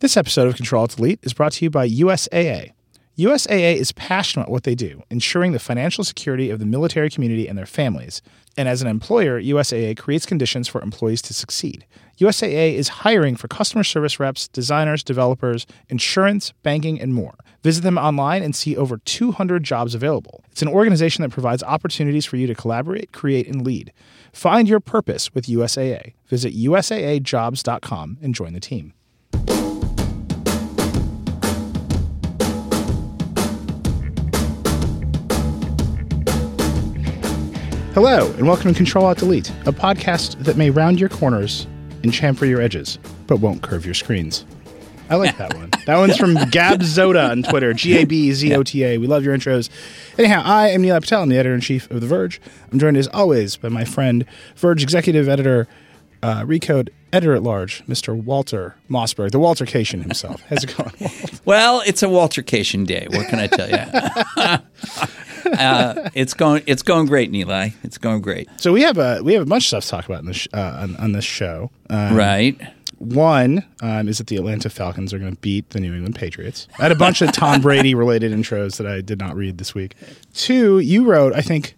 This episode of Control Alt Delete is brought to you by USAA. USAA is passionate about what they do, ensuring the financial security of the military community and their families. And as an employer, USAA creates conditions for employees to succeed. USAA is hiring for customer service reps, designers, developers, insurance, banking, and more. Visit them online and see over 200 jobs available. It's an organization that provides opportunities for you to collaborate, create, and lead. Find your purpose with USAA. Visit USAAjobs.com and join the team. Hello, and welcome to Control Alt Delete, a podcast that may round your corners and chamfer your edges, but won't curve your screens. I like that one. That one's from Gab Zota on Twitter, G A B Z O T A. We love your intros. Anyhow, I am Nilay Patel. I'm the editor in chief of The Verge. I'm joined as always by my friend, Verge executive editor, uh, Recode editor at large, Mr. Walter Mossberg, the Walter Cation himself. How's it going? Walt? Well, it's a Walter Cation day. What can I tell you? Uh, it's going. It's going great, Nilay. It's going great. So we have a we have a bunch of stuff to talk about in this uh, on, on this show. Um, Right. One um, is that the Atlanta Falcons are going to beat the New England Patriots. I had a bunch of Tom Brady related intros that I did not read this week. Two, you wrote. I think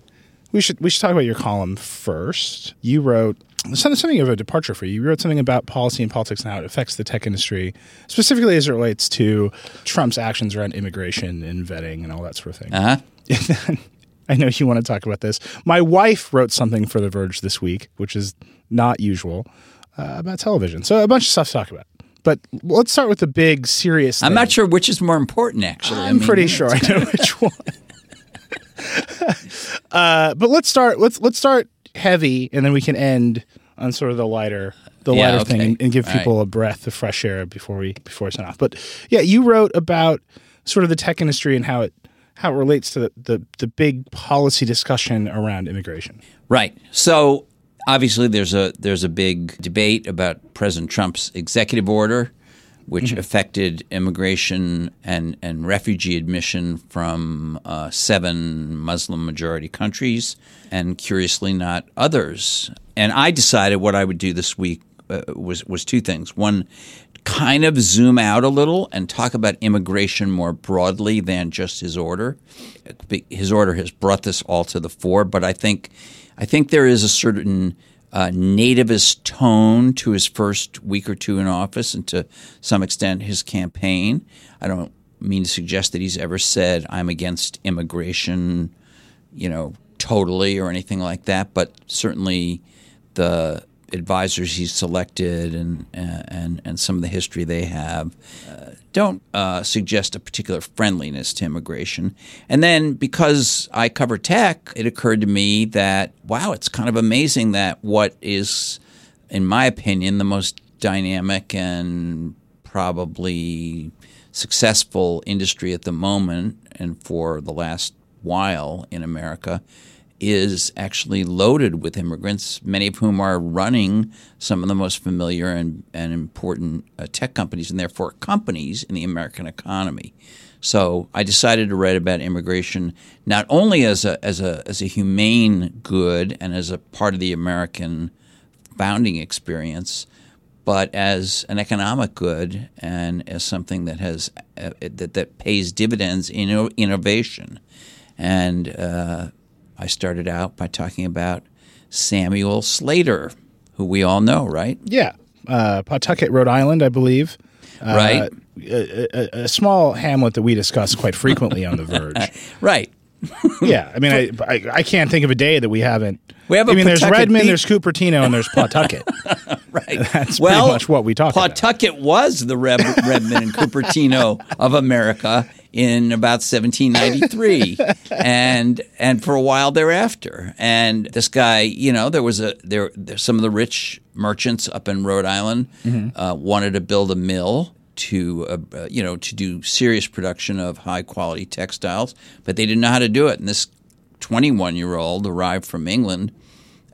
we should we should talk about your column first. You wrote something, of a departure for you. You wrote something about policy and politics and how it affects the tech industry, specifically as it relates to Trump's actions around immigration and vetting and all that sort of thing. Uh huh. I know you want to talk about this. My wife wrote something for The Verge this week, which is not usual, uh, about television. So a bunch of stuff to talk about. But let's start with the big, serious. I'm thing. not sure which is more important. Actually, I I'm mean, pretty sure I know which one. uh, but let's start. Let's let's start heavy, and then we can end on sort of the lighter, the Yeah, lighter thing, and, and give All people a breath of fresh air before we before we sign off. But yeah, you wrote about sort of the tech industry and how it how it relates to the the, the big policy discussion around immigration. Right. So obviously, there's a there's a big debate about President Trump's executive order, which affected immigration and and refugee admission from uh, seven Muslim majority countries, and curiously not others. And I decided what I would do this week uh, was was two things. One, kind of zoom out a little and talk about immigration more broadly than just his order. His order has brought this all to the fore, but I think I think there is a certain uh, nativist tone to his first week or two in office, and to some extent his campaign. I don't mean to suggest that he's ever said I'm against immigration, you know, totally or anything like that, but certainly the advisors he's selected and and and some of the history they have uh, don't uh, suggest a particular friendliness to immigration. And then because I cover tech, it occurred to me that wow, it's kind of amazing that what is, in my opinion, the most dynamic and probably successful industry at the moment and for the last while in America is actually loaded with immigrants, many of whom are running some of the most familiar and, and important uh, tech companies and therefore companies in the American economy. So I decided to write about immigration not only as a, as a, as a humane good and as a part of the American founding experience, but as an economic good and as something that has uh, that, that pays dividends in innovation. And uh, I started out by talking about Samuel Slater, who we all know, right? Yeah, uh, Pawtucket, Rhode Island, I believe. Uh, Right. A, a, a small hamlet that we discuss quite frequently on the Verge. Right. Yeah, I mean, I, I I can't think of a day that we haven't. We have a I mean, there's Redmond, beach. there's Cupertino, and there's Pawtucket. Right. That's well, pretty much what we talk about. Pawtucket was the Reb- Redmond and Cupertino of America in about 1793, and and for a while thereafter. And this guy, you know, there was a there. There's some of the rich merchants up in Rhode Island Mm-hmm. uh, wanted to build a mill to uh, uh, you know to do serious production of high quality textiles, but they didn't know how to do it. And this 21 year old arrived from England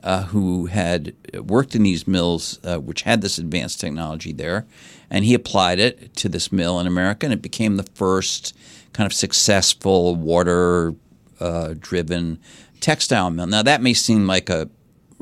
uh, who had worked in these mills, uh, which had this advanced technology there, and he applied it to this mill in America, and it became the first kind of successful water uh, driven textile mill. Now, that may seem like a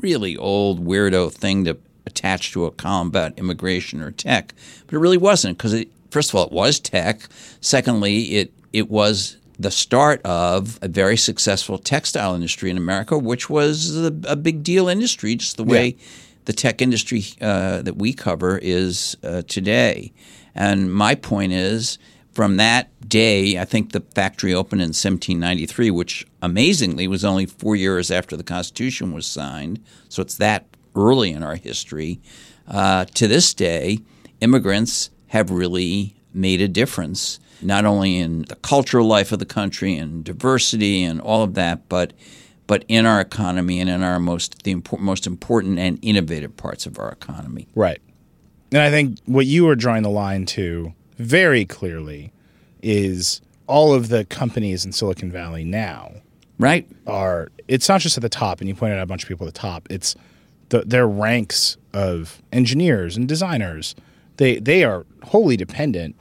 really old weirdo thing to attached to a column about immigration or tech, but it really wasn't because first of all, it was tech. Secondly, it it was the start of a very successful textile industry in America, which was a, a big deal industry, just the way yeah. the tech industry uh, that we cover is uh, today. And my point is, from that day, I think the factory opened in 1793, which amazingly was only four years after the Constitution was signed. So it's that early in our history. Uh, to this day, immigrants have really made a difference, not only in the cultural life of the country and diversity and all of that, but but in our economy and in our most the most important and innovative parts of our economy. Right. And I think what you were drawing the line to very clearly is all of the companies in Silicon Valley now right are it's not just at the top and you pointed out a bunch of people at the top it's the, their ranks of engineers and designers they they are wholly dependent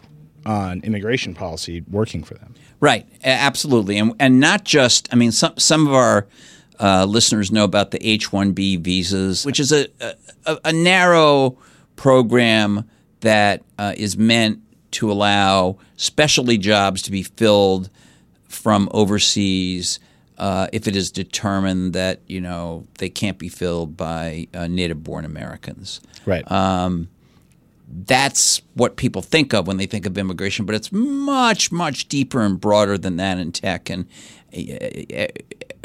on immigration policy working for them. Right. Absolutely. And and not just i mean some some of our uh, listeners know about the H-1B visas, which is a, a, a narrow program that uh, is meant to allow specialty jobs to be filled from overseas uh, if it is determined that you know they can't be filled by uh, native-born Americans. Right. Um, that's what people think of when they think of immigration, but it's much, much deeper and broader than that in tech. And uh,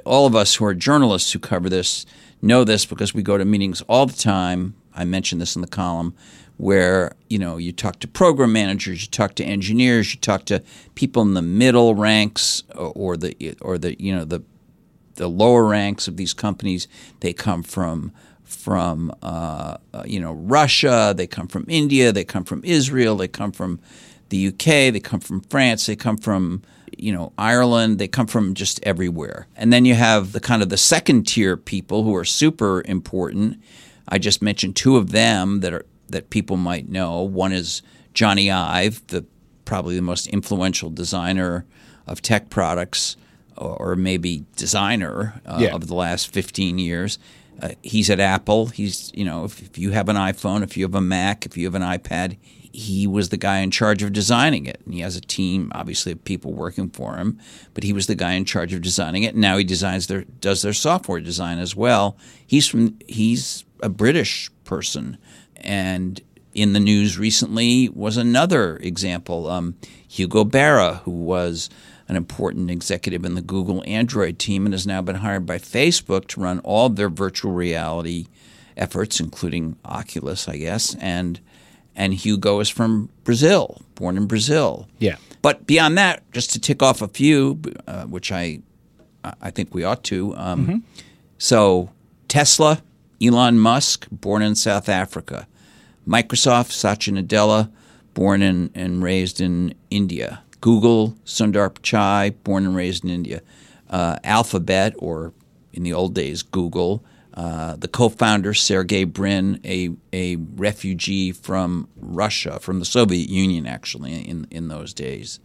all of us who are journalists who cover this know this because we go to meetings all the time. I mentioned this in the column where you know you talk to program managers, you talk to engineers, you talk to people in the middle ranks or the or the you know the the lower ranks of these companies. They come from from uh, uh you know Russia, they come from India, they come from Israel, they come from the UK, they come from France, they come from you know Ireland, they come from just everywhere. And then you have the kind of the second tier people who are super important. I just mentioned two of them that are that people might know. One is Jony Ive, the probably the most influential designer of tech products, or, maybe designer uh, yeah. of the last 15 years. Uh, he's at Apple. He's you know if, if you have an iPhone, if you have a Mac, if you have an iPad, he was the guy in charge of designing it. And he has a team, obviously, of people working for him, but he was the guy in charge of designing it. And now he designs their does their software design as well. He's from he's a British person and in the news recently was another example. Um, Hugo Barra, who was an important executive in the Google Android team and has now been hired by Facebook to run all of their virtual reality efforts, including Oculus, I guess. And and Hugo is from Brazil, born in Brazil. Yeah. But beyond that, just to tick off a few, uh, which I I think we ought to. Um, mm-hmm. So Tesla, Elon Musk, born in South Africa. Microsoft, Satya Nadella, born in, and raised in India. Google, Sundar Pichai, born and raised in India. Uh, Alphabet, or in the old days, Google, uh, the co-founder Sergey Brin, a a refugee from Russia, from the Soviet Union, actually in in those days.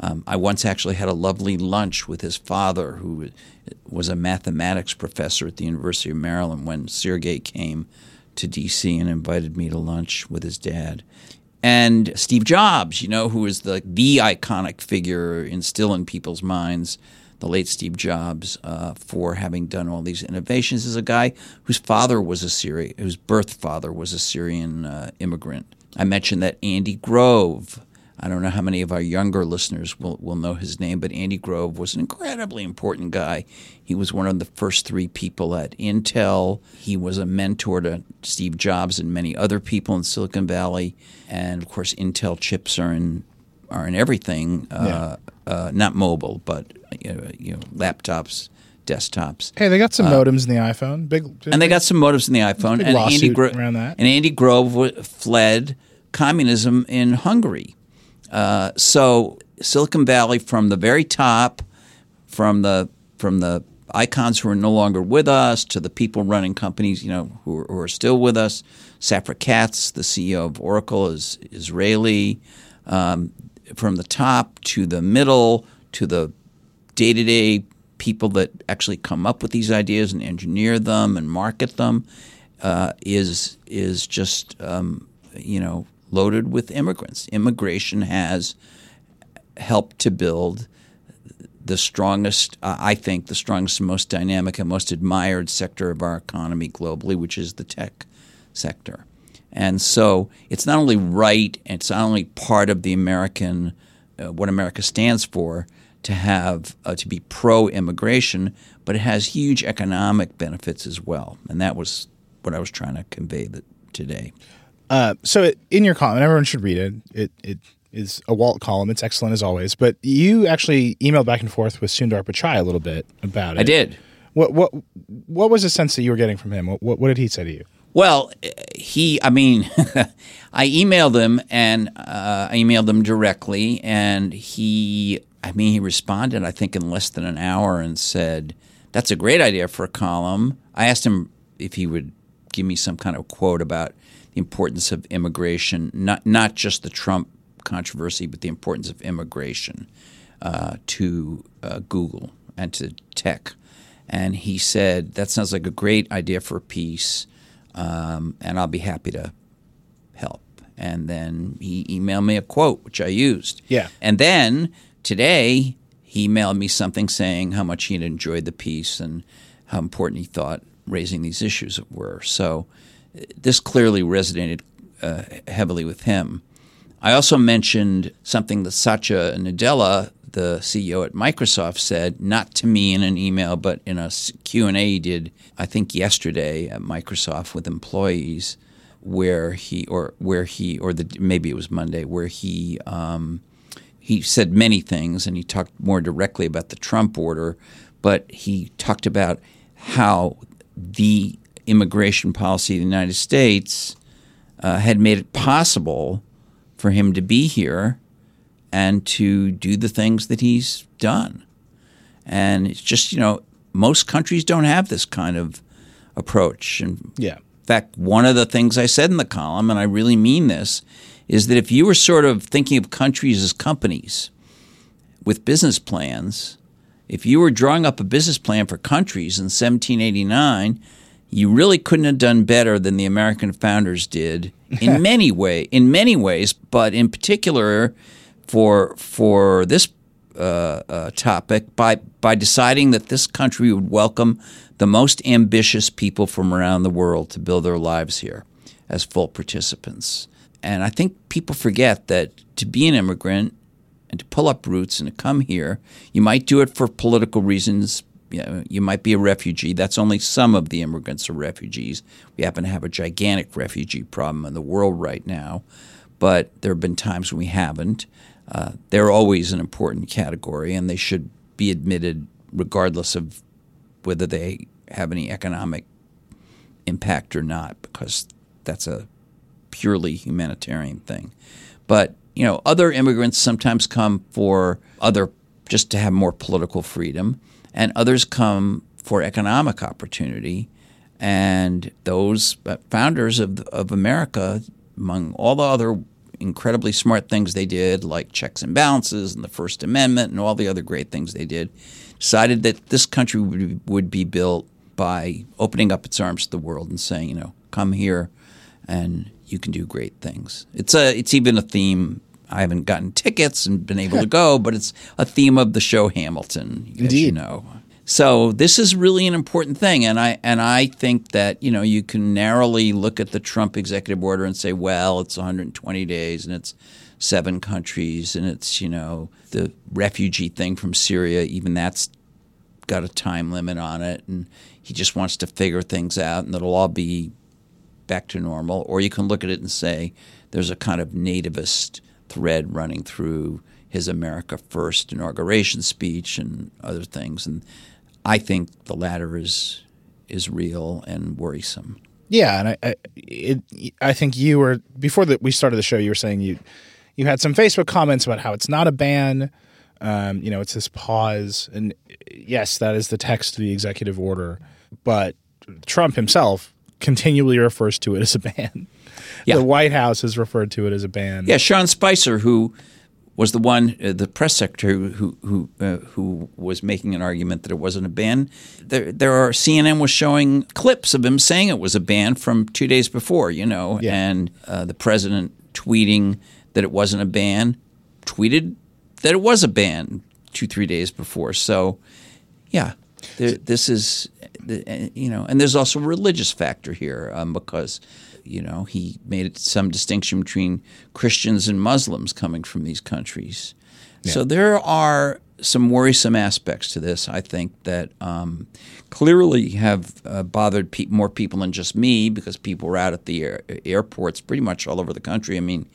Um, I once actually had a lovely lunch with his father, who was a mathematics professor at the University of Maryland when Sergey came to D.C. and invited me to lunch with his dad. And Steve Jobs, you know, who is the the iconic figure in still in people's minds, the late Steve Jobs, uh, for having done all these innovations, is a guy whose father was a Syrian, whose birth father was a Syrian uh, immigrant. I mentioned that Andy Grove, I don't know how many of our younger listeners will, will know his name, but Andy Grove was an incredibly important guy. He was one of the first three people at Intel. He was a mentor to Steve Jobs and many other people in Silicon Valley. And of course, Intel chips are in are in everything, uh, yeah. uh, not mobile, but you know, you know, laptops, desktops. Hey, they got some uh, modems in the iPhone. Big, big and they got some modems in the iPhone. and Andy Gro- around that. And Andy Grove fled communism in Hungary uh, so Silicon Valley, from the very top, from the from the icons who are no longer with us to the people running companies, you know, who are, who are still with us. Safra Catz, the CEO of Oracle, is Israeli. Um, from the top to the middle to the day to day people that actually come up with these ideas and engineer them and market them. uh, is is just um, you know loaded with immigrants. Immigration has helped to build the strongest, uh, I think, the strongest, most dynamic, and most admired sector of our economy globally, which is the tech sector. And so it's not only right, it's not only part of the American, uh, what America stands for, to have uh, to be pro-immigration, but it has huge economic benefits as well. And that was what I was trying to convey that today. Uh, so it, in your column, everyone should read it. It it is a Walt column. It's excellent as always. But you actually emailed back and forth with Sundar Pichai a little bit about it. I did. What what what was the sense that you were getting from him? What what, what did he say to you? Well, he, I mean, I emailed him and uh, I emailed him directly, and he, I mean, he responded, I think, in less than an hour and said, That's a great idea for a column. I asked him if he would give me some kind of quote about importance of immigration, not, not just the Trump controversy, but the importance of immigration uh, to uh, Google and to tech. And he said, That sounds like a great idea for a piece um, and I'll be happy to help. And then he emailed me a quote, which I used. Yeah. And then today, he emailed me something saying how much he had enjoyed the piece and how important he thought raising these issues were. So this clearly resonated uh, heavily with him. I also mentioned something that Satya Nadella, the CEO at Microsoft, said, not to me in an email, but in a Q&A he did, I think yesterday at Microsoft with employees, where he or where he or the maybe it was Monday, where he um, he said many things, and he talked more directly about the Trump order, but he talked about how the immigration policy of the United States uh, had made it possible for him to be here and to do the things that he's done. And it's just, you know, most countries don't have this kind of approach. And yeah. In fact, one of the things I said in the column, and I really mean this, is that if you were sort of thinking of countries as companies with business plans, if you were drawing up a business plan for countries in 1789, you really couldn't have done better than the American founders did in many way, in many ways, but in particular for for this uh, uh, topic by by deciding that this country would welcome the most ambitious people from around the world to build their lives here as full participants. And I think people forget that to be an immigrant and to pull up roots and to come here, you might do it for political reasons, you, know, you might be a refugee. That's only some of the immigrants are refugees. We happen to have a gigantic refugee problem in the world right now, but there have been times when we haven't. Uh, they're always an important category, and they should be admitted regardless of whether they have any economic impact or not, because that's a purely humanitarian thing. But you know, other immigrants sometimes come for other just to have more political freedom and others come for economic opportunity. And those founders of, of America, among all the other incredibly smart things they did, like checks and balances and the First Amendment and all the other great things they did, decided that this country would, would be built by opening up its arms to the world and saying, you know, come here and you can do great things. It's a it's even a theme. I haven't gotten tickets and been able to go, but it's a theme of the show Hamilton, as Indeed. you know. So this is really an important thing, and I and I think that you know you can narrowly look at the Trump executive order and say, well, it's 120 days and it's seven countries and it's you know the refugee thing from Syria, even that's got a time limit on it, and he just wants to figure things out, and it'll all be back to normal. Or you can look at it and say there's a kind of nativist thread running through his America First inauguration speech and other things, and I think the latter is is real and worrisome. Yeah, and I I, it, I think you were before that we started the show. You were saying you you had some Facebook comments about how it's not a ban. Um, you know, it's this pause, and yes, that is the text of the executive order. But Trump himself continually refers to it as a ban. Yeah. The White House has referred to it as a ban. Yeah, Sean Spicer, who was the one, uh, the press secretary who who uh, who was making an argument that it wasn't a ban. There, there are CNN was showing clips of him saying it was a ban from two days before, you know, Yeah. and uh, the president tweeting that it wasn't a ban, tweeted that it was a ban two three days before. So, yeah, there, this is uh, you know, and there's also a religious factor here um, because you know he made some distinction between Christians and Muslims coming from these countries. So there are some worrisome aspects to this. I think that um, clearly have uh, bothered pe- more people than just me because people were out at the air- airports pretty much all over the country. I mean,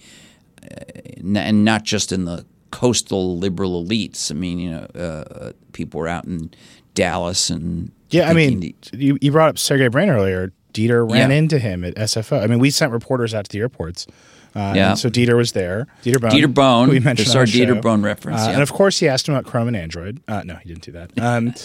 n- and not just in the coastal liberal elites. I mean, you know, uh, people were out in Dallas and Yeah, I mean, you, you brought up Sergey Brin earlier. Dieter ran Yeah. into him at SFO. I mean, we sent reporters out to the airports. Uh, Yeah. so Dieter was there. Dieter Bohn. Dieter Bohn. we mentioned our Dieter. Bohn reference, Uh, yeah. And of course, he asked him about Chrome and Android. Uh, no, he didn't do that. Um,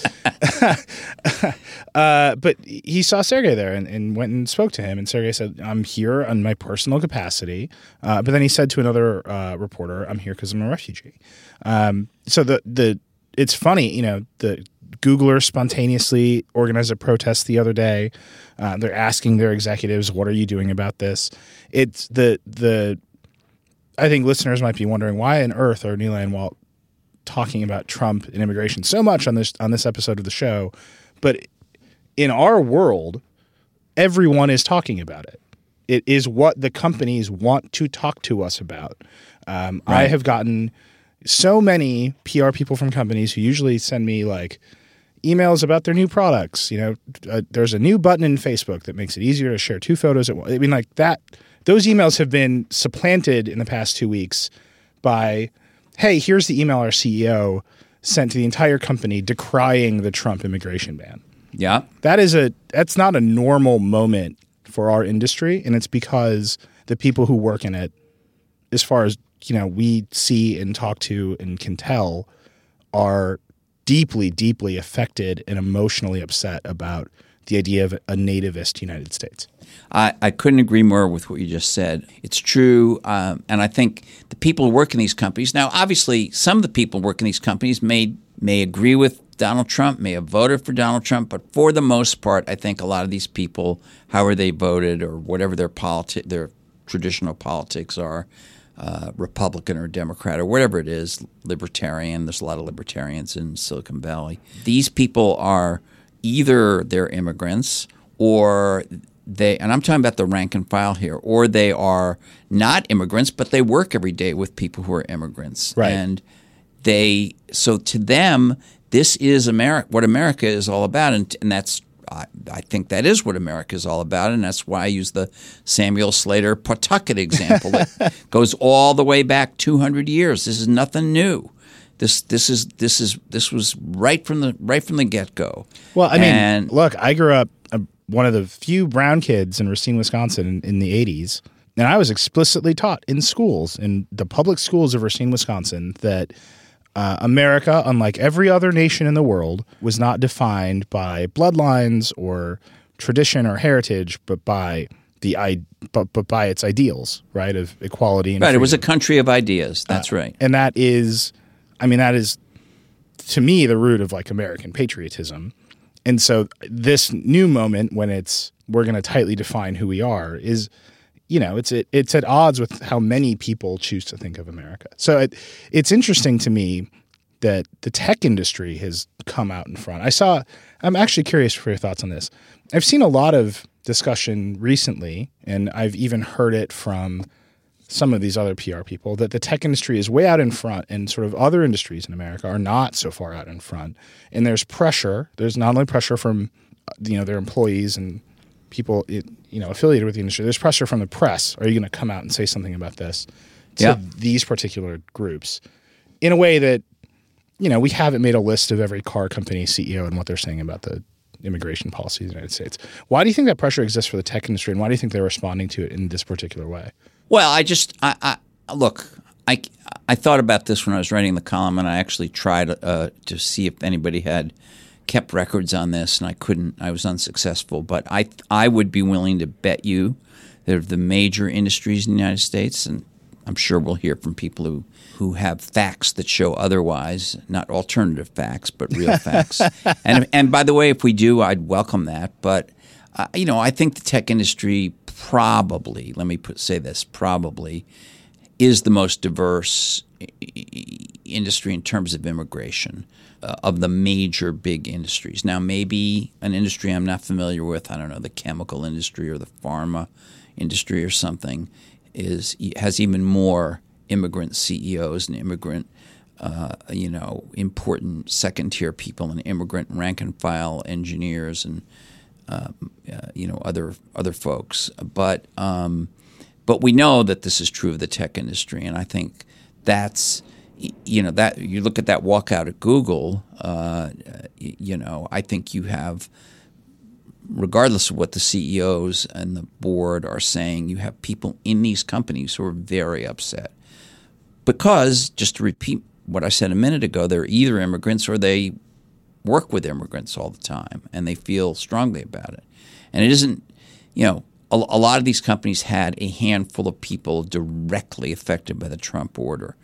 uh, but he saw Sergey there and, and went and spoke to him. And Sergey said, I'm here on my personal capacity. Uh, but then he said to another uh, reporter, I'm here because I'm a refugee. Um, so the, the it's funny, you know, the Googler spontaneously organized a protest the other day. Uh, they're asking their executives, "What are you doing about this?" It's the the. I think listeners might be wondering why on earth are Nilay and Walt talking about Trump and immigration so much on this on this episode of the show, but in our world, everyone is talking about it. It is what the companies want to talk to us about. Um, I have gotten so many PR people from companies who usually send me like emails about their new products. You know, uh, there's a new button in Facebook that makes it easier to share two photos at once. I mean, like that. Those emails have been supplanted in the past two weeks by, "Hey, here's the email our CEO sent to the entire company decrying the Trump immigration ban." Yeah. that is a that's not a normal moment for our industry and it's because the people who work in it as far as you know we see and talk to and can tell are deeply deeply affected and emotionally upset about the idea of a nativist United States. I, I couldn't agree more with what you just said. It's true. Um, and I think the people who work in these companies, now, obviously, some of the people who work in these companies may, may agree with Donald Trump, may have voted for Donald Trump, but for the most part, I think a lot of these people, however they voted or whatever their politi- their traditional politics are, uh, Republican or Democrat or whatever it is, libertarian. There's a lot of libertarians in Silicon Valley. These people are either they're immigrants or they, and I'm talking about the rank and file here, or they are not immigrants, but they work every day with people who are immigrants. Right. And they, so to them, this is America, what America is all about. And, and that's, I, I think that is what America is all about. And that's why I use the Samuel Slater Pawtucket example that goes all the way back 200 years. This is nothing new. This, this is this is this was right from the right from the get go. Well, I mean, and, look, I grew up uh, one of the few brown kids in Racine, Wisconsin in, in the 80s. And I was explicitly taught in schools, in the public schools of Racine, Wisconsin, that uh, America, unlike every other nation in the world, was not defined by bloodlines or tradition or heritage, but by the i but, but by its ideals, right, of equality and right, it was a country of ideas. That's right. and that is, I mean, that is to me the root of like American patriotism. And so this new moment when it's we're going to tightly define who we are is you know it's it, it's at odds with how many people choose to think of America. So it, it's interesting to me that the tech industry has come out in front. I saw I'm actually curious for your thoughts on this. I've seen a lot of discussion recently and I've even heard it from some of these other PR people that the tech industry is way out in front and sort of other industries in America are not so far out in front. And there's pressure. There's not only pressure from you know their employees and people it, you know affiliated with the industry. There's pressure from the press. Are you going to come out and say something about this to Yeah. these particular groups in a way that you know we haven't made a list of every car company CEO and what they're saying about the immigration policy of the United States. Why do you think that pressure exists for the tech industry, and why do you think they're responding to it in this particular way? Well, I just I, I look. I, I thought about this when I was writing the column, and I actually tried uh, to see if anybody had kept records on this, and I couldn't. I was unsuccessful. But I I would be willing to bet you that of the major industries in the United States, and I'm sure we'll hear from people who, who have facts that show otherwise, not alternative facts, but real facts. And and by the way, if we do, I'd welcome that. But uh, you know, I think the tech industry probably, let me put, say this, probably is the most diverse industry in terms of immigration uh, of the major big industries. Now, maybe an industry I'm not familiar with, I don't know, the chemical industry or the pharma industry or something, is has even more immigrant CEOs and immigrant, uh, you know, important second tier people and immigrant rank and file engineers and uh, uh, you know other other folks. But um, but we know that this is true of the tech industry, and I think that's you know that you look at that walkout at Google. Uh, you know, I think you have, regardless of what the CEOs and the board are saying, you have people in these companies who are very upset because, just to repeat what I said a minute ago, they're either immigrants or they work with immigrants all the time and they feel strongly about it. And it isn't, you know, a, a lot of these companies had a handful of people directly affected by the Trump order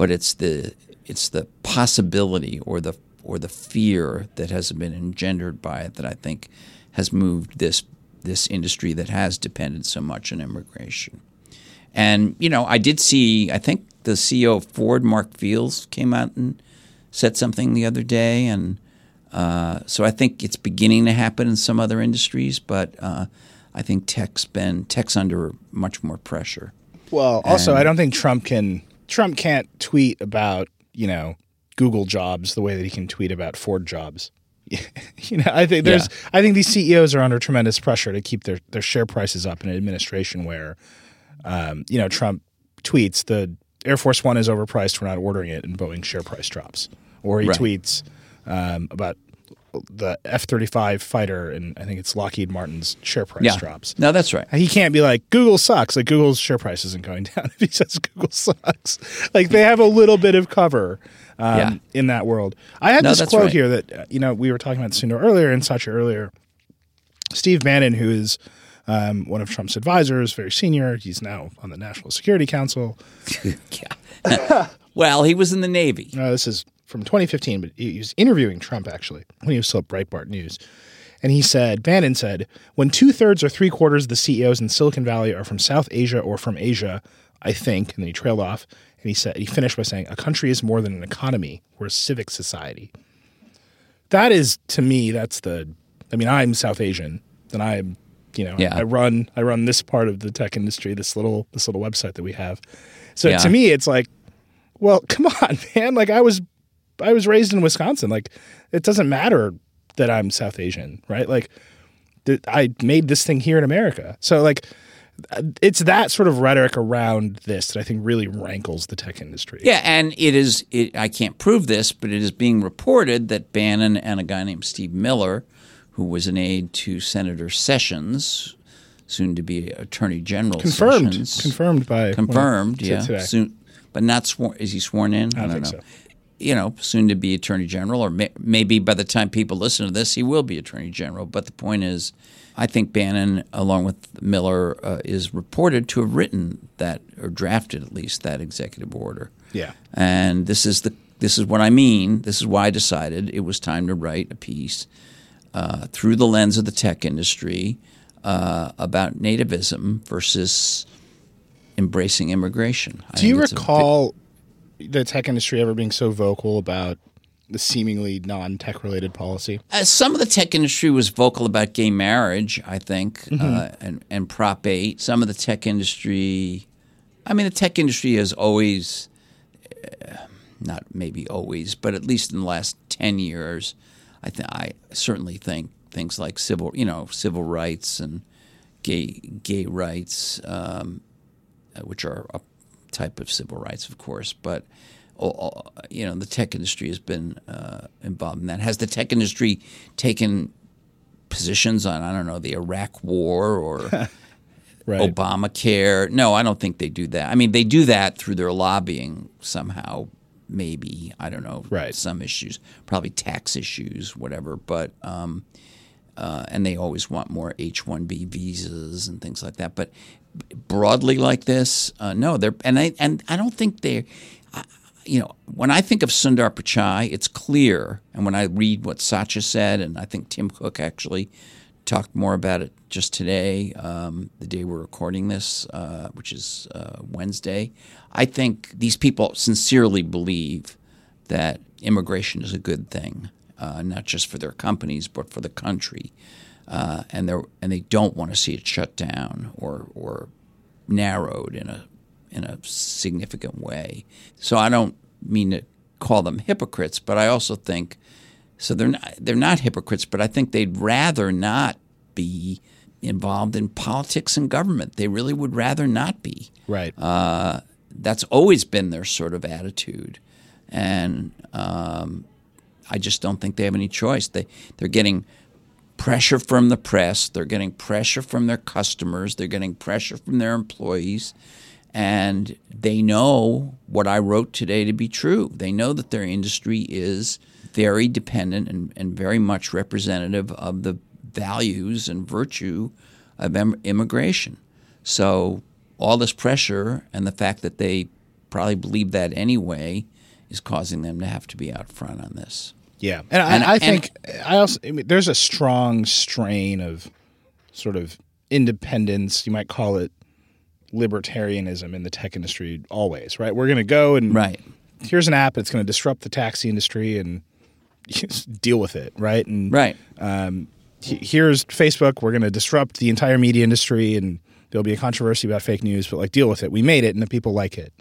but it's the it's the possibility or the or the fear that has been engendered by it that I think has moved this this industry that has depended so much on immigration. And you know, I did see. I think the CEO of Ford, Mark Fields, came out and said something the other day, and uh, so I think it's beginning to happen in some other industries. But uh, I think tech's been tech's under much more pressure. Well, also, and, I don't think Trump can Trump can't tweet about, you know, Google jobs the way that he can tweet about Ford jobs. you know, I think there's yeah. I think these CEOs are under tremendous pressure to keep their, their share prices up in an administration where um, you know, Trump tweets the Air Force One is overpriced, we're not ordering it, and Boeing share price drops. Or he right. tweets um, about the F thirty five fighter and I think it's Lockheed Martin's share price yeah. drops. No, that's right. He can't be like Google sucks. Like Google's share price isn't going down if he says Google sucks. Like they have a little bit of cover um, yeah. in that world. I had no, this quote right. here that uh, you know we were talking about Sundar earlier and Satya earlier. Steve Bannon, who is um, one of Trump's advisors, very senior. He's now on the National Security Council. yeah. well, he was in the Navy. Uh, this is from 2015, but he was interviewing Trump actually when he was still at Breitbart News. And he said, Bannon said, when two thirds or three quarters of the CEOs in Silicon Valley are from South Asia or from Asia, I think, and then he trailed off and he said he finished by saying, a country is more than an economy, we're a civic society. That is to me, that's the I mean, I'm South Asian, and I'm you know, yeah. I, I run I run this part of the tech industry, this little this little website that we have. So yeah. to me it's like, well, come on, man. Like I was I was raised in Wisconsin. Like it doesn't matter that I'm South Asian, right? Like th- I made this thing here in America. So like uh, it's that sort of rhetoric around this that I think really rankles the tech industry. Yeah, and it is. It, I can't prove this, but it is being reported that Bannon and a guy named Steve Miller, who was an aide to Senator Sessions, soon to be Attorney General, confirmed, Sessions, confirmed by confirmed, yeah, soon, but not sworn. Is he sworn in? I, I don't know. So you know, soon to be Attorney General, or may, maybe by the time people listen to this, he will be Attorney General. But the point is, I think Bannon, along with Miller, uh, is reported to have written that or drafted at least that executive order. Yeah. And this is the this is what I mean. This is why I decided it was time to write a piece uh, through the lens of the tech industry uh, about nativism versus embracing immigration. Do you recall the tech industry ever being so vocal about the seemingly non-tech related policy? Uh, some of the tech industry was vocal about gay marriage, I think, mm-hmm. uh, and, and Prop 8. Some of the tech industry, I mean, the tech industry has always, uh, not maybe always, but at least in the last 10 years, I, th- I certainly think things like civil, you know, civil rights and gay gay rights, um, uh, which are a type of civil rights, of course, but you know the tech industry has been uh, involved in that. Has the tech industry taken positions on I don't know the Iraq War or right. Obamacare? No, I don't think they do that. I mean, they do that through their lobbying somehow. Maybe I don't know. Right. Some issues, probably tax issues, whatever. But um, uh, and they always want more H one B visas and things like that. But broadly like this, uh, no, they're and I and I don't think they're. You know, when I think of Sundar Pichai, it's clear, and when I read what Satya said, and I think Tim Cook actually talked more about it just today, um, the day we're recording this, uh, which is uh, Wednesday. I think these people sincerely believe that immigration is a good thing, uh, not just for their companies but for the country, uh, and they and they don't want to see it shut down or or narrowed in a in a significant way. So I don't mean to call them hypocrites, but I also think so they're not they're not hypocrites, but I think they'd rather not be involved in politics and government. They really would rather not be. Right. Uh, that's always been their sort of attitude, and um, I just don't think they have any choice. They they're getting pressure from the press, they're getting pressure from their customers, they're getting pressure from their employees, and they know what I wrote today to be true. They know that their industry is very dependent and, and very much representative of the values and virtue of immigration. So all this pressure and the fact that they probably believe that anyway is causing them to have to be out front on this. Yeah, and, and I, I, think and, I also I mean, there's a strong strain of sort of independence. You might call it libertarianism in the tech industry. Always right. We're going to go and right. Here's an app that's going to disrupt the taxi industry and deal with it. Right. And right. Um, here's Facebook. We're going to disrupt the entire media industry and there'll be a controversy about fake news, but like deal with it. We made it, and the people like it.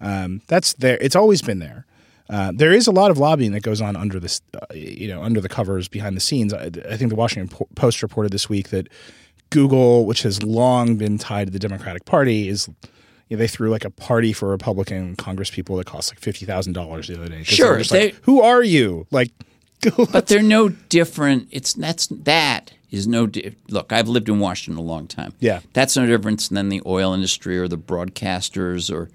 Um, that's there. It's always been there. Uh, there is a lot of lobbying that goes on under this, uh, you know, under the covers, behind the scenes. I, I, think the Washington Post reported this week that Google, which has long been tied to the Democratic Party, is you know, they threw like a party for Republican Congress people that cost like fifty thousand dollars the other day. Sure, they, like, who are you? Like, but they're no different. It's that's that is no di- look. I've lived in Washington a long time. Yeah, that's no different than the oil industry or the broadcasters or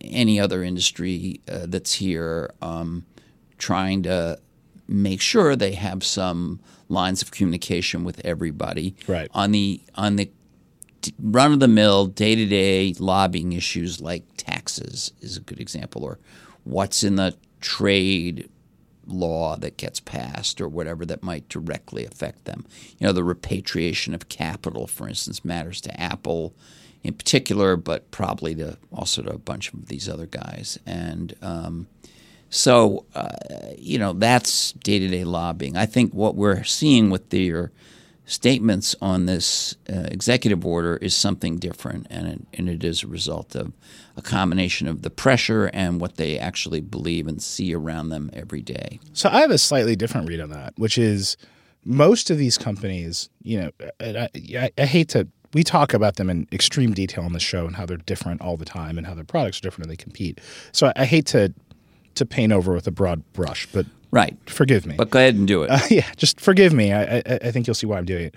any other industry uh, that's here, um, trying to make sure they have some lines of communication with everybody. Right on the on the run of the mill, day to day lobbying issues like taxes is a good example, or what's in the trade law that gets passed or whatever that might directly affect them. You know, the repatriation of capital, for instance, matters to Apple in particular, but probably to also to a bunch of these other guys. And um, so, uh, you know, that's day to day lobbying. I think what we're seeing with their statements on this uh, executive order is something different, and it, and it is a result of a combination of the pressure and what they actually believe and see around them every day. So I have a slightly different read on that, which is most of these companies, you know, I, I, I hate to. We talk about them in extreme detail on the show and how they're different all the time and how their products are different and they compete. So I, I hate to to paint over with a broad brush, but Right. Forgive me. But go ahead and do it. Uh, yeah, just forgive me. I, I, I, think you'll see why I'm doing it.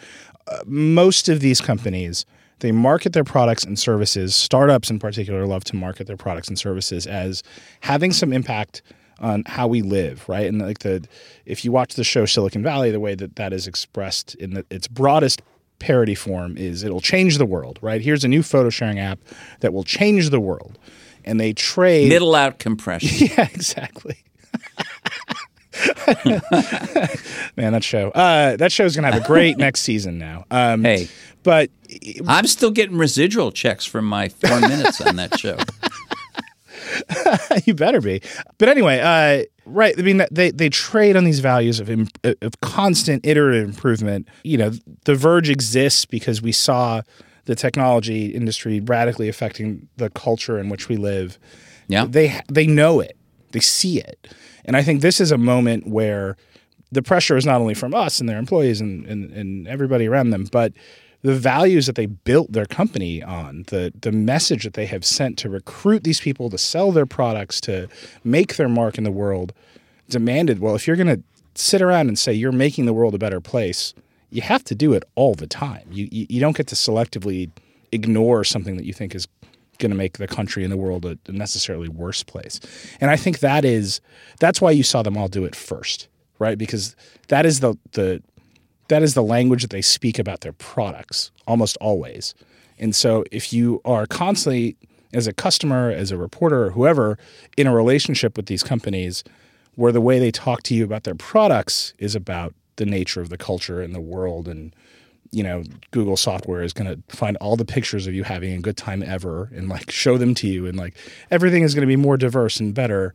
Uh, most of these companies, they market their products and services. Startups, in particular, love to market their products and services as having some impact on how we live, right? And like the, if you watch the show Silicon Valley, the way that that is expressed in the, its broadest parody form is it'll change the world, right? Here's a new photo sharing app that will change the world, and they trade middle out compression. yeah, exactly. Man, that show. Uh, that show's gonna have a great next season now. Um, hey, but I'm still getting residual checks from my four minutes on that show. you better be. But anyway, uh, right? I mean, they they trade on these values of of constant iterative improvement. You know, The Verge exists because we saw the technology industry radically affecting the culture in which we live. Yeah, they they know it. They see it. And I think this is a moment where the pressure is not only from us and their employees and, and, and everybody around them, but the values that they built their company on, the the message that they have sent to recruit these people to sell their products, to make their mark in the world, demanded, well, if you're going to sit around and say you're making the world a better place, you have to do it all the time. You you, you don't get to selectively ignore something that you think is going to make the country and the world a, necessarily worse place. And I think that is that's why you saw them all do it first, right? Because that is the the that is the language that they speak about their products almost always. And so if you are constantly as a customer, as a reporter, or whoever in a relationship with these companies where the way they talk to you about their products is about the nature of the culture and the world and you know google software is going to find all the pictures of you having a good time ever and like show them to you and like everything is going to be more diverse and better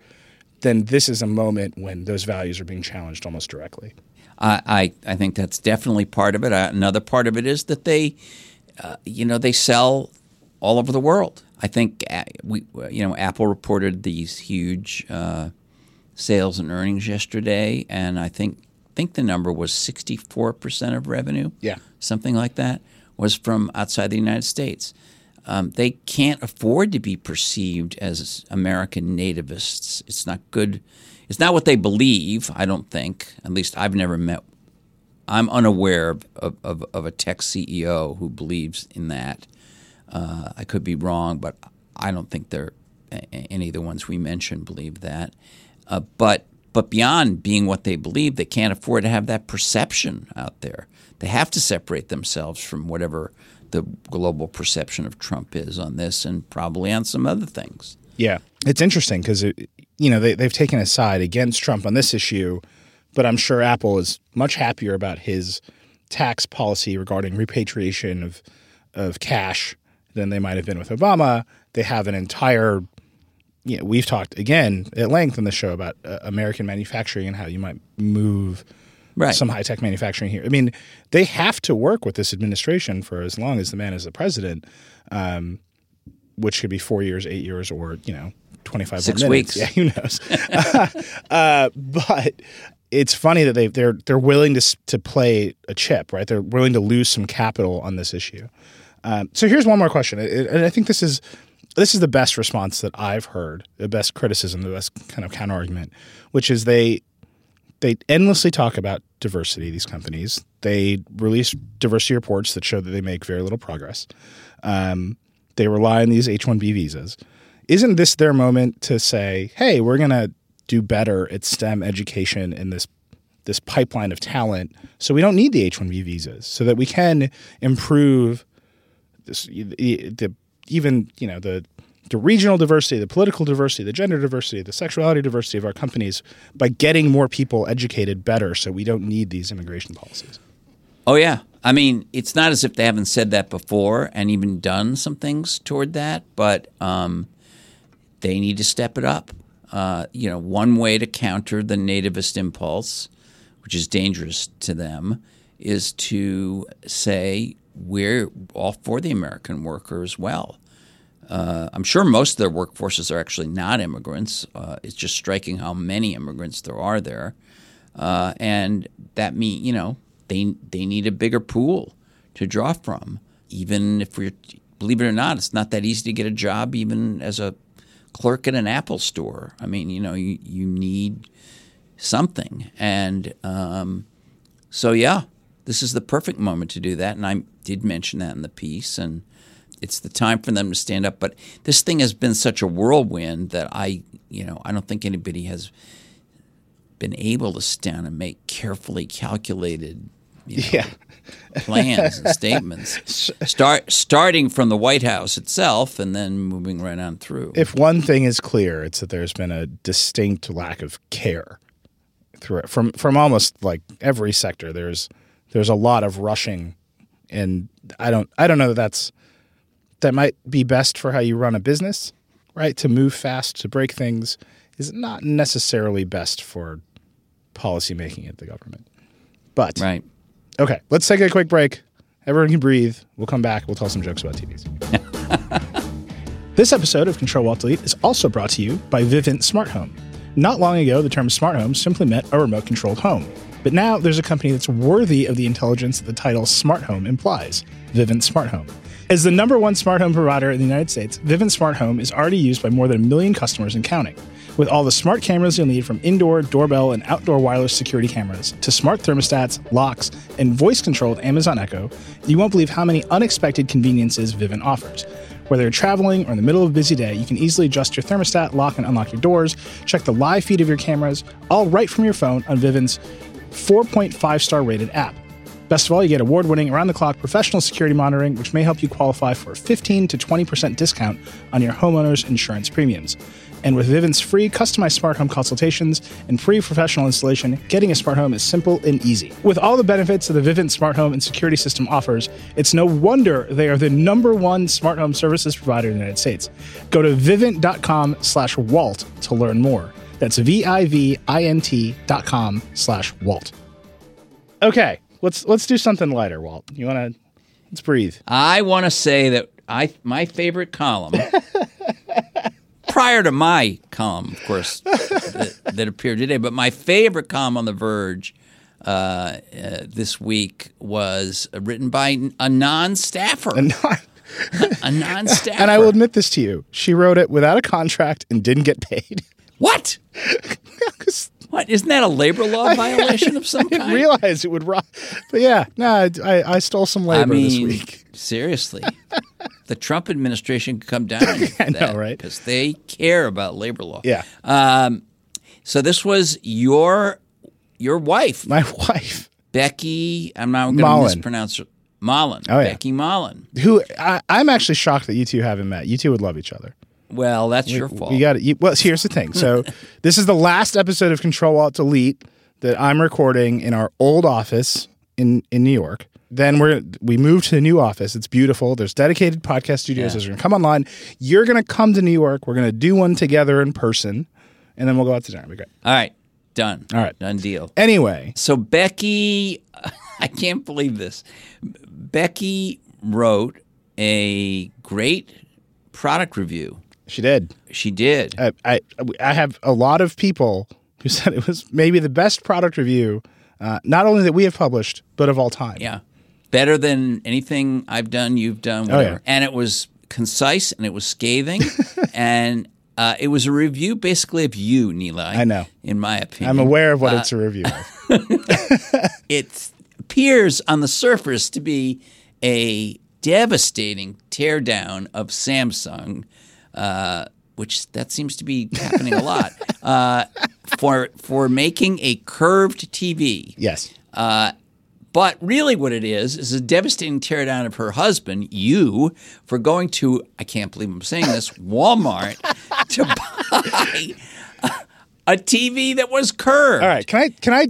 then this is a moment when those values are being challenged almost directly I, I, I think that's definitely part of it. Uh, another part of it is that they, uh, you know, they sell all over the world. I think uh, we, you know, Apple reported these huge uh, sales and earnings yesterday, and I think think the number was sixty four percent of revenue. Yeah, something like that was from outside the United States. Um, they can't afford to be perceived as American nativists. It's not good it's not what they believe, I don't think. At least I've never met. I'm unaware of, of, of a tech CEO who believes in that. Uh, I could be wrong, but I don't think they're any of the ones we mentioned believe that. Uh, but but beyond being what they believe, they can't afford to have that perception out there. They have to separate themselves from whatever the global perception of Trump is on this and probably on some other things. Yeah, it's interesting because you know, they, they've taken a side against Trump on this issue, but I'm sure Apple is much happier about his tax policy regarding repatriation of of cash than they might have been with Obama. They have an entire you know, we've talked again at length in the show about uh, American manufacturing and how you might move right. some high tech manufacturing here. I mean, they have to work with this administration for as long as the man is the president, um, which could be four years, eight years, or you know, 25 Six minutes. weeks. Yeah, who knows? uh, but it's funny that they they're they're willing to to play a chip, right? They're willing to lose some capital on this issue. Um, so here's one more question, and I think this is this is the best response that I've heard, the best criticism, the best kind of counter argument, which is they they endlessly talk about diversity. These companies they release diversity reports that show that they make very little progress. Um, they rely on these H one B visas isn't this their moment to say, "Hey, we're going to do better at STEM education in this this pipeline of talent, so we don't need the H-1B visas, so that we can improve this the even you know the the regional diversity, the political diversity, the gender diversity, the sexuality diversity of our companies by getting more people educated better, so we don't need these immigration policies." Oh yeah, I mean, it's not as if they haven't said that before and even done some things toward that, but um, they need to step it up. Uh, you know, one way to counter the nativist impulse, which is dangerous to them, is to say we're all for the American worker as well. Uh, I'm sure most of their workforces are actually not immigrants. Uh, it's just striking how many immigrants there are there, uh, and that mean you know they they need a bigger pool to draw from. Even if we're believe it or not, it's not that easy to get a job even as a clerk at an Apple store. I mean, you know, you, you need something. And um, so, yeah, this is the perfect moment to do that. And I did mention that in the piece. And it's the time for them to stand up. But this thing has been such a whirlwind that I, you know, I don't think anybody has been able to stand and make carefully calculated you know, yeah. plans and statements. Start starting from the White House itself and then moving right on through. If one thing is clear, it's that there's been a distinct lack of care through it from from almost like every sector. There's there's a lot of rushing, and I don't I don't know that that's that might be best for how you run a business, right? To move fast, to break things is not necessarily best for policy making at the government. But right. Okay, let's take a quick break. Everyone can breathe. We'll come back. We'll tell some jokes about TVs. this episode of Control Alt Delete is also brought to you by Vivint Smart Home. Not long ago, the term smart home simply meant a remote controlled home. But now there's a company that's worthy of the intelligence that the title smart home implies Vivint Smart Home. As the number one smart home provider in the United States, Vivint Smart Home is already used by more than a million customers and counting. With all the smart cameras you'll need from indoor, doorbell, and outdoor wireless security cameras to smart thermostats, locks, and voice controlled Amazon Echo, you won't believe how many unexpected conveniences Vivint offers. Whether you're traveling or in the middle of a busy day, you can easily adjust your thermostat, lock and unlock your doors, check the live feed of your cameras, all right from your phone on Vivint's 4.5 star rated app. Best of all, you get award winning, around the clock professional security monitoring, which may help you qualify for a 15 to 20% discount on your homeowner's insurance premiums. And with Vivint's free customized smart home consultations and free professional installation, getting a smart home is simple and easy. With all the benefits that the Vivint smart home and security system offers, it's no wonder they are the number one smart home services provider in the United States. Go to vivint.com slash Walt to learn more. That's V-I-V-I-N-T dot com slash Walt. Okay, let's let's do something lighter, Walt. You wanna let's breathe. I want to say that I my favorite column prior to my column, of course, that, that appeared today, but my favorite column on The Verge uh, uh, this week was written by a non-staffer. And a non-staffer. and I will admit this to you. She wrote it without a contract and didn't get paid. what? What isn't that a labor law violation of some I didn't kind? realize it would rock. But yeah, no, I, I, I stole some I labor this week. seriously, the Trump administration could come down. I know, right? Because they care about labor law. Yeah. Um, so this was your your wife, My wife, Becky. I'm not going to mispronounce her. Mullen. Oh, yeah. Becky Mullen. who I, I'm actually shocked that you two haven't met. You two would love each other. Well, that's your fault. You got it. Well, here's the thing. So this is the last episode of Control Alt Delete that I'm recording in our old office in in New York. Then we're we moved to the new office. It's beautiful. There's dedicated podcast studios. Those are gonna come online. You're gonna come to New York. We're gonna do one together in person, and then we'll go out to dinner. It'll be great. All right. Done. All right. Done deal. Anyway, So Becky, I can't believe this. Becky wrote a great product review. She did. She did. I, I I have a lot of people who said it was maybe the best product review, uh, not only that we have published, but of all time. Yeah. Better than anything I've done, you've done, Oh, yeah. And it was concise and it was scathing. and uh, it was a review basically of you, Nilay. I know. In my opinion. I'm aware of what Uh, it's a review of. It appears on the surface to be a devastating teardown of Samsung, uh, which that seems to be happening a lot, uh, for, for making a curved TV. Yes. But really, what it is is a devastating teardown of her husband, you, for going to, I can't believe I'm saying this, Walmart to buy a TV that was curved. All right. Can I can I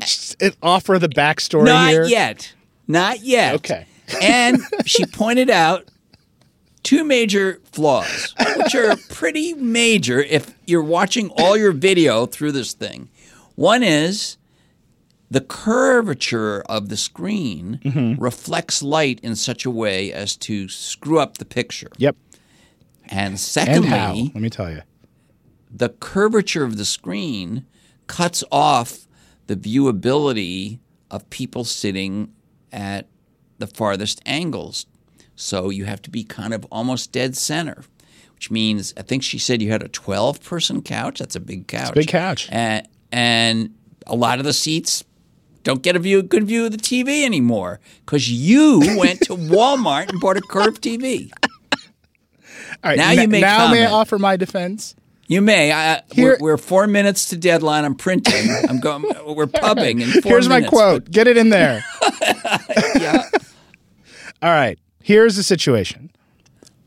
uh, offer the backstory Not here? yet. Not yet. Okay. and she pointed out two major flaws, which are pretty major if you're watching all your video through this thing. One is the curvature of the screen Mm-hmm. reflects light in such a way as to screw up the picture. Yep. And And secondly, how? Let me tell you. the curvature of the screen cuts off the viewability of people sitting at the farthest angles. So you have to be kind of almost dead center, which means I think she said you had a 12 person couch. That's a big couch. big couch. And, and a lot of the seats don't get a view, good view of the TV anymore because you went to Walmart and bought a curved TV. All right. Now na- you make now may I offer my defense? You may. I, Here- we're, we're four minutes to deadline. I'm printing. I'm going. We're pubbing in Here's my minutes, quote. Get it in there. yeah. All right. Here's the situation.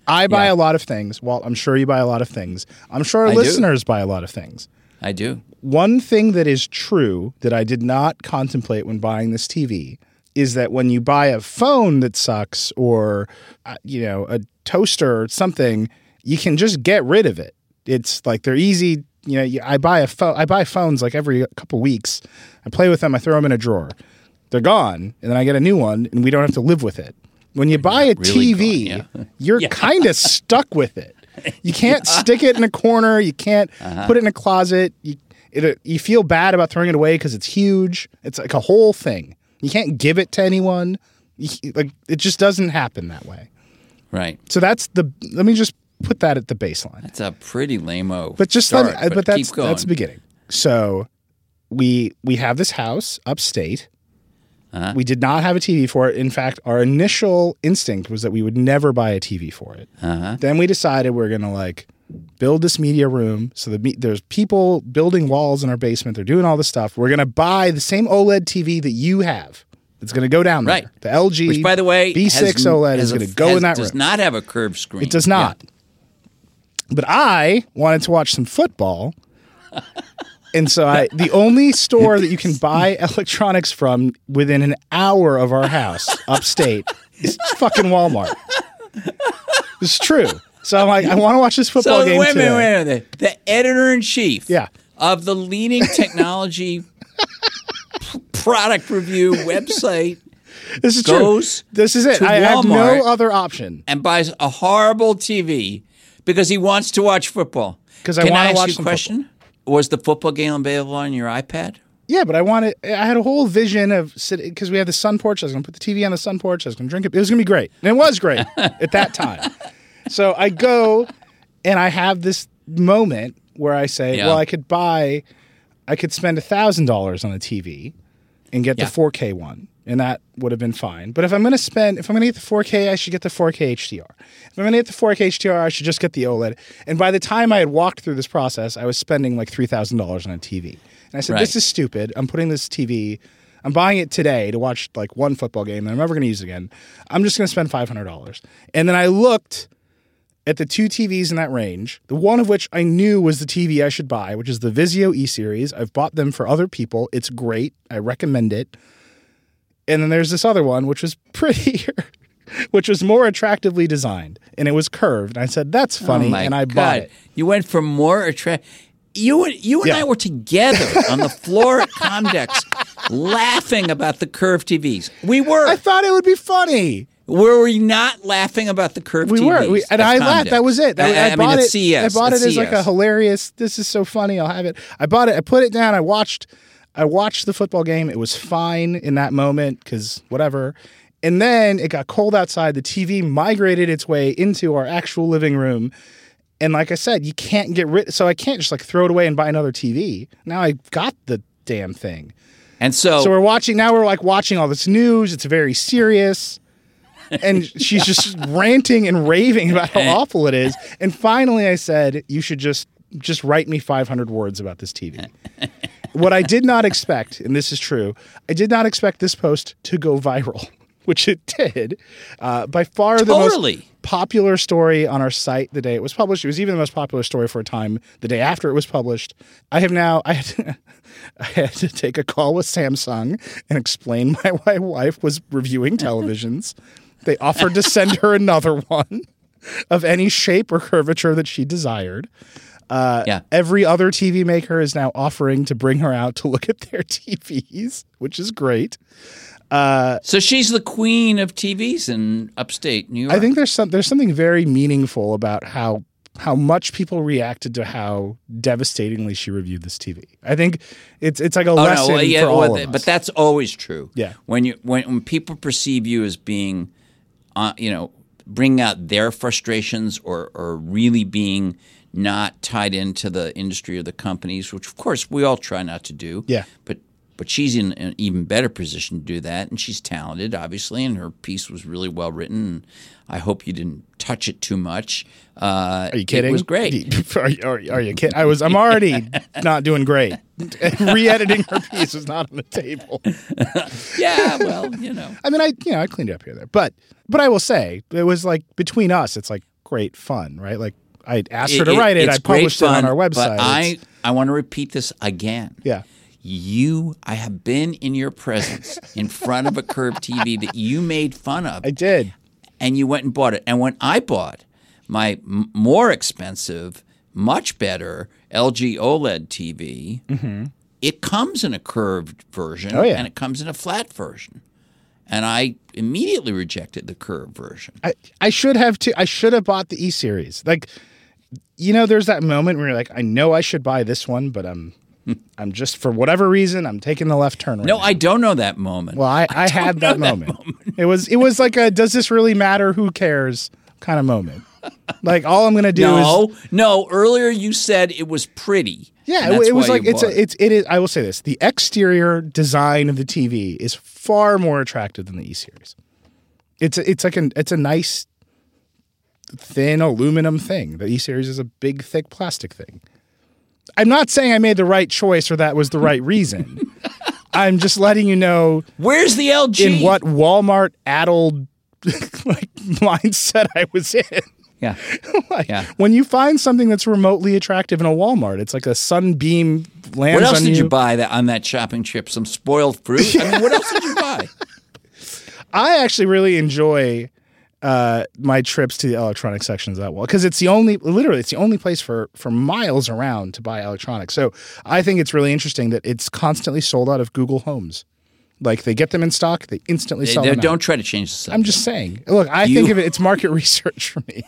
I buy Yeah. a lot of things. Well, I'm sure you buy a lot of things. I'm sure our I do. listeners buy a lot of things. I do. One thing that is true that I did not contemplate when buying this TV is that when you buy a phone that sucks or uh, you know a toaster or something, you can just get rid of it. It's like they're easy. You know, I buy a phone. I buy phones like every couple weeks. I play with them. I throw them in a drawer. They're gone, and then I get a new one, and we don't have to live with it. When you buy a really TV, gone, yeah. you're kind of stuck with it. You can't stick it in a corner. You can't Uh-huh. put it in a closet. You it, you feel bad about throwing it away because it's huge. It's like a whole thing. You can't give it to anyone. You, like it just doesn't happen that way. Right. So that's the. Let me just put that at the baseline. That's a pretty lame-o But just start, let me, but, that's keep going. that's the beginning. So we we have this house upstate. Uh-huh. We did not have a TV for it. In fact, our initial instinct was that we would never buy a TV for it. Uh-huh. Then we decided we're going to like build this media room. So the, me- there's people building walls in our basement. They're doing all this stuff. We're going to buy the same OLED TV that you have. It's going to go down there. Right. The LG, Which, by the way, B6 has- OLED has is going to go has- in that Does room. Does not have a curved screen. It does not. But I wanted to watch some football. And so I the only store that you can buy electronics from within an hour of our house upstate is fucking Walmart. It's true. So I'm like, I want to watch this football So game wait a minute, wait a minute. The editor in chief Yeah. of the leading technology p- product review website This is goes true. This is it. I have no other option. and buys a horrible TV because he wants to watch football. Because I wanna watch you a question? Was the football game available on your iPad? Yeah, but I wanted. I had a whole vision of sitting because we had the sun porch. I was going to put the TV on the sun porch. I was going to drink it. It was going to be great, and it was great at that time. So I go, and I have this moment where I say, Yeah. "Well, I could buy, I could spend a thousand dollars on a TV, and get Yeah. the 4K one, and that would have been fine. But if I'm going to spend, if I'm going to get the 4K, I should get the 4K HDR. If I'm going to get the 4K HDR, I should just get the OLED. And by the time I had walked through this process, I was spending like three thousand dollars on a TV. And I said, Right. "This is stupid. I'm putting this TV." I'm buying it today to watch like one football game, and I'm never going to use again. I'm just going to spend five hundred dollars. And then I looked at the two TVs in that range, the one of which I knew was the TV I should buy, which is the Vizio E Series. I've bought them for other people. It's great. I recommend it. And then there's this other one, which was prettier, which was more attractively designed, and it was curved. And I said, "That's oh funny," oh and I God. bought it. You went for more attract. You and you and Yeah. I were together on the floor at Comdex, laughing about the curved TVs. We were. I thought it would be funny. Were we not laughing about the curved TVs? We TVs? were, we, and I laughed. That was it. That, I, I, I bought it. CES. I bought it as like a hilarious. This is so funny. I'll have it. I bought it. I put it down. I watched. I watched the football game. It was fine in that moment because whatever. And then it got cold outside. The TV migrated its way into our actual living room. And like I said, you can't get rid. So I can't just like throw it away and buy another TV. Now I got the damn thing. And so, So we're watching now. We're like watching all this news. It's very serious, and she's just ranting and raving about how awful it is. And finally, I said, "You should just just write me 500 words about this TV." what I did not expect, and this is true, I did not expect this post to go viral, which it did. Uh, by far the Totally. most popular story on our site the day it was published. It was even the most popular story for a time the day after it was published. I have now I had to, I had to take a call with Samsung and explain why my wife was reviewing televisions. they offered to send her another one of any shape or curvature that she desired. Uh, yeah. Every other TV maker is now offering to bring her out to look at their TVs, which is great. so she's the queen of TVs in upstate New York. I think there's some there's something very meaningful about how how much people reacted to how devastatingly she reviewed this TV. I think it's it's like a Oh, no, lesson well, yeah, for all well, of us. but that's always true. Yeah. When you when when people perceive you as being, uh, you know, bringing out their frustrations or or really being not tied into the industry or the companies, which of course we all try not to do. Yeah. But but she's in an even better position to do that, and she's talented, obviously, and her piece was really well written. And I hope you didn't touch it too much. Uh, Are you kidding? It was great. Are, you- are, are you kidding? I was. I'm already not doing great. Re-editing her piece was not on the table. yeah, well, you know. I mean, I you know I cleaned it up here there, but but I will say it was like between us, it's like great fun, right? Like I asked her to write it. I published great it on our website. But I, I want to repeat this again. yeah. You, I have been in your presence in front of a curved TV that you made fun of, I did. and you went and bought it. And when I bought my m- more expensive, much better LG OLED TV, it comes in a curved version Mm-hmm. Oh, yeah. and it comes in a flat version. And I immediately rejected the curved version. I, I should have too. I should have bought the E series. Like, you know, there's that moment where you're like, I know I should buy this one, but I'm, I'm just for whatever reason, I'm taking the left turn. Right No, now. I don't know that moment. Well, I, I, had that moment. It was it was like a does this really matter? Who cares? kind of moment. Like all I'm gonna do is no, no. Earlier you said it was pretty. Yeah, it, it was like it's a, it's it is. I will say this: the exterior design of the TV is far more attractive than the E series. It's a, it's like an it's a nice thin aluminum thing. The E series is a big thick plastic thing. I'm not saying I made the right choice or that was the right reason. I'm just letting you know Where's the LG? in what Walmart addled like mindset I was in. Yeah. Like, Yeah. When you find something that's remotely attractive in a Walmart, it's like a sunbeam lands What else did you buy that on that shopping trip? Some spoiled fruit? I mean, what else did you buy? I actually really enjoy uh, my trips to the electronic sections that well because it's the only, literally, it's the only place for for miles around to buy electronics. So I think it's really interesting that it's constantly sold out of Google Homes. Like they get them in stock, they instantly sell They- them. out. don't try to change the subject. I'm just saying. Look, I You- think of it. It's market research for me.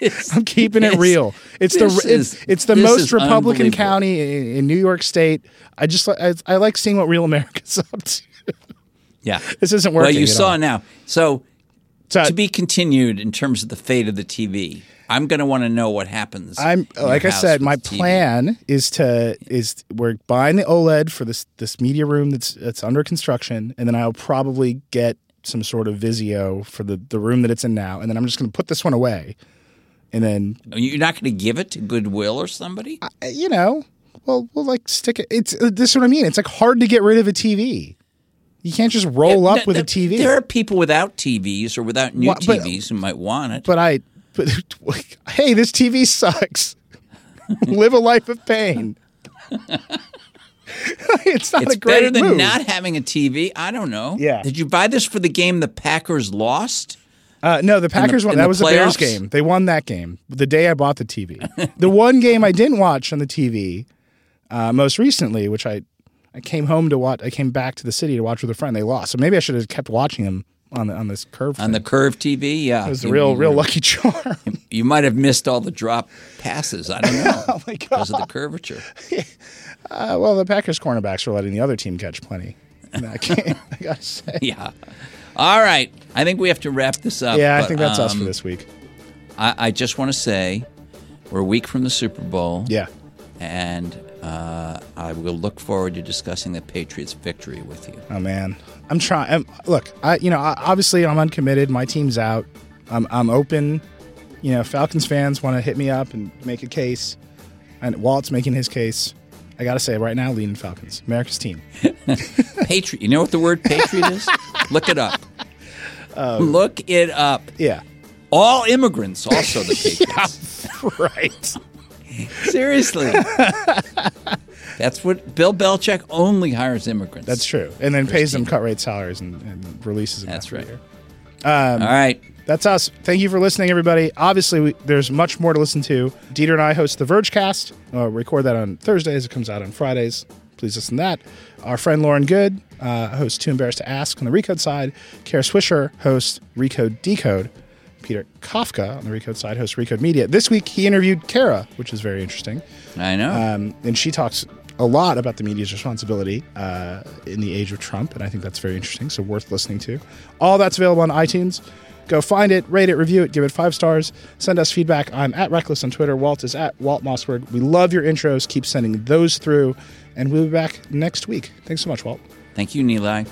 I'm keeping it real. It's the this it's, is- it's the most Republican county in, in New York State. I just I, I like seeing what real America's up to. Yeah. This isn't working. Well, you saw all. now. So To be continued in terms of the fate of the TV. I'm going to want to know what happens. I'm like I said, my plan is to is we're buying the OLED for this this media room that's that's under construction, and then I'll probably get some sort of Vizio for the the room that it's in now, and then I'm just going to put this one away, and then You're not going to give it to Goodwill or somebody? uh, you know, well, we'll like stick it. It's this is what I mean. It's like hard to get rid of a TV. You can't just roll up Th- with a TV. There are people without TVs or without new Wha- but- TVs who might want it. but I, but hey, this TV sucks. Live a life of pain. it's not it's a great better than move. not having a TV. I don't know. Yeah. Did you buy this for the game the Packers lost? Uh, no, the Packers won. That the was the Bears game. They won that game the day I bought the TV. the one game I didn't watch on the TV uh, most recently, which I I came home to watch. I came back to the city to watch with a friend. They lost, so maybe I should have kept watching them on the on this curve. On the curve TV? Yeah. it was a real you, real lucky charm. You might have missed all the drop passes. I don't know. oh my god! Because of the curvature. Uh, well, the Packers cornerbacks were letting the other team catch plenty. in that game, I gotta say. Yeah. All right. I think we have to wrap this up. Yeah, I think that's us um, for this week. I, I just want to say we're a week from the Super Bowl. Yeah. And uh, I will look forward to discussing the Patriots' victory with you. Oh man, I'm trying. Um, look, I you know I, obviously I'm uncommitted. My team's out. I'm I'm open. You know, Falcons fans want to hit me up and make a case, and Walt's making his case. I gotta say right now, leaning Falcons, America's team. Patriot. You know what the word patriot is? Look it up. Look it up. Yeah, All immigrants, also the Patriots. right. Seriously. That's what Bill Belichick only hires immigrants. That's true. And then pays them cut rate salaries and, and releases them. That's right. year. All right. That's us. Thank you for listening, everybody. Obviously, we, there's much more to listen to. Dieter and I host the Vergecast. Uh, record that on Thursdays. It comes out on Fridays. Please listen to that. Our friend Lauren Goode uh, hosts Too Embarrassed to Ask on the Recode side. Kara Swisher hosts Recode Decode. Peter Kafka on the Recode side hosts Recode Media. This week, he interviewed Kara, which is very interesting. I know. Um, and she talks a lot about the media's responsibility uh, in the age of Trump, and I think that's very interesting. So worth listening to. All that's available on iTunes. Go find it, rate it, review it, give it five stars. Send us feedback. I'm at Reckless on Twitter. Walt is at Walt Mossberg. We love your intros. Keep sending those through, and we'll be back next week. Thanks so much, Walt. Thank you, Nilay.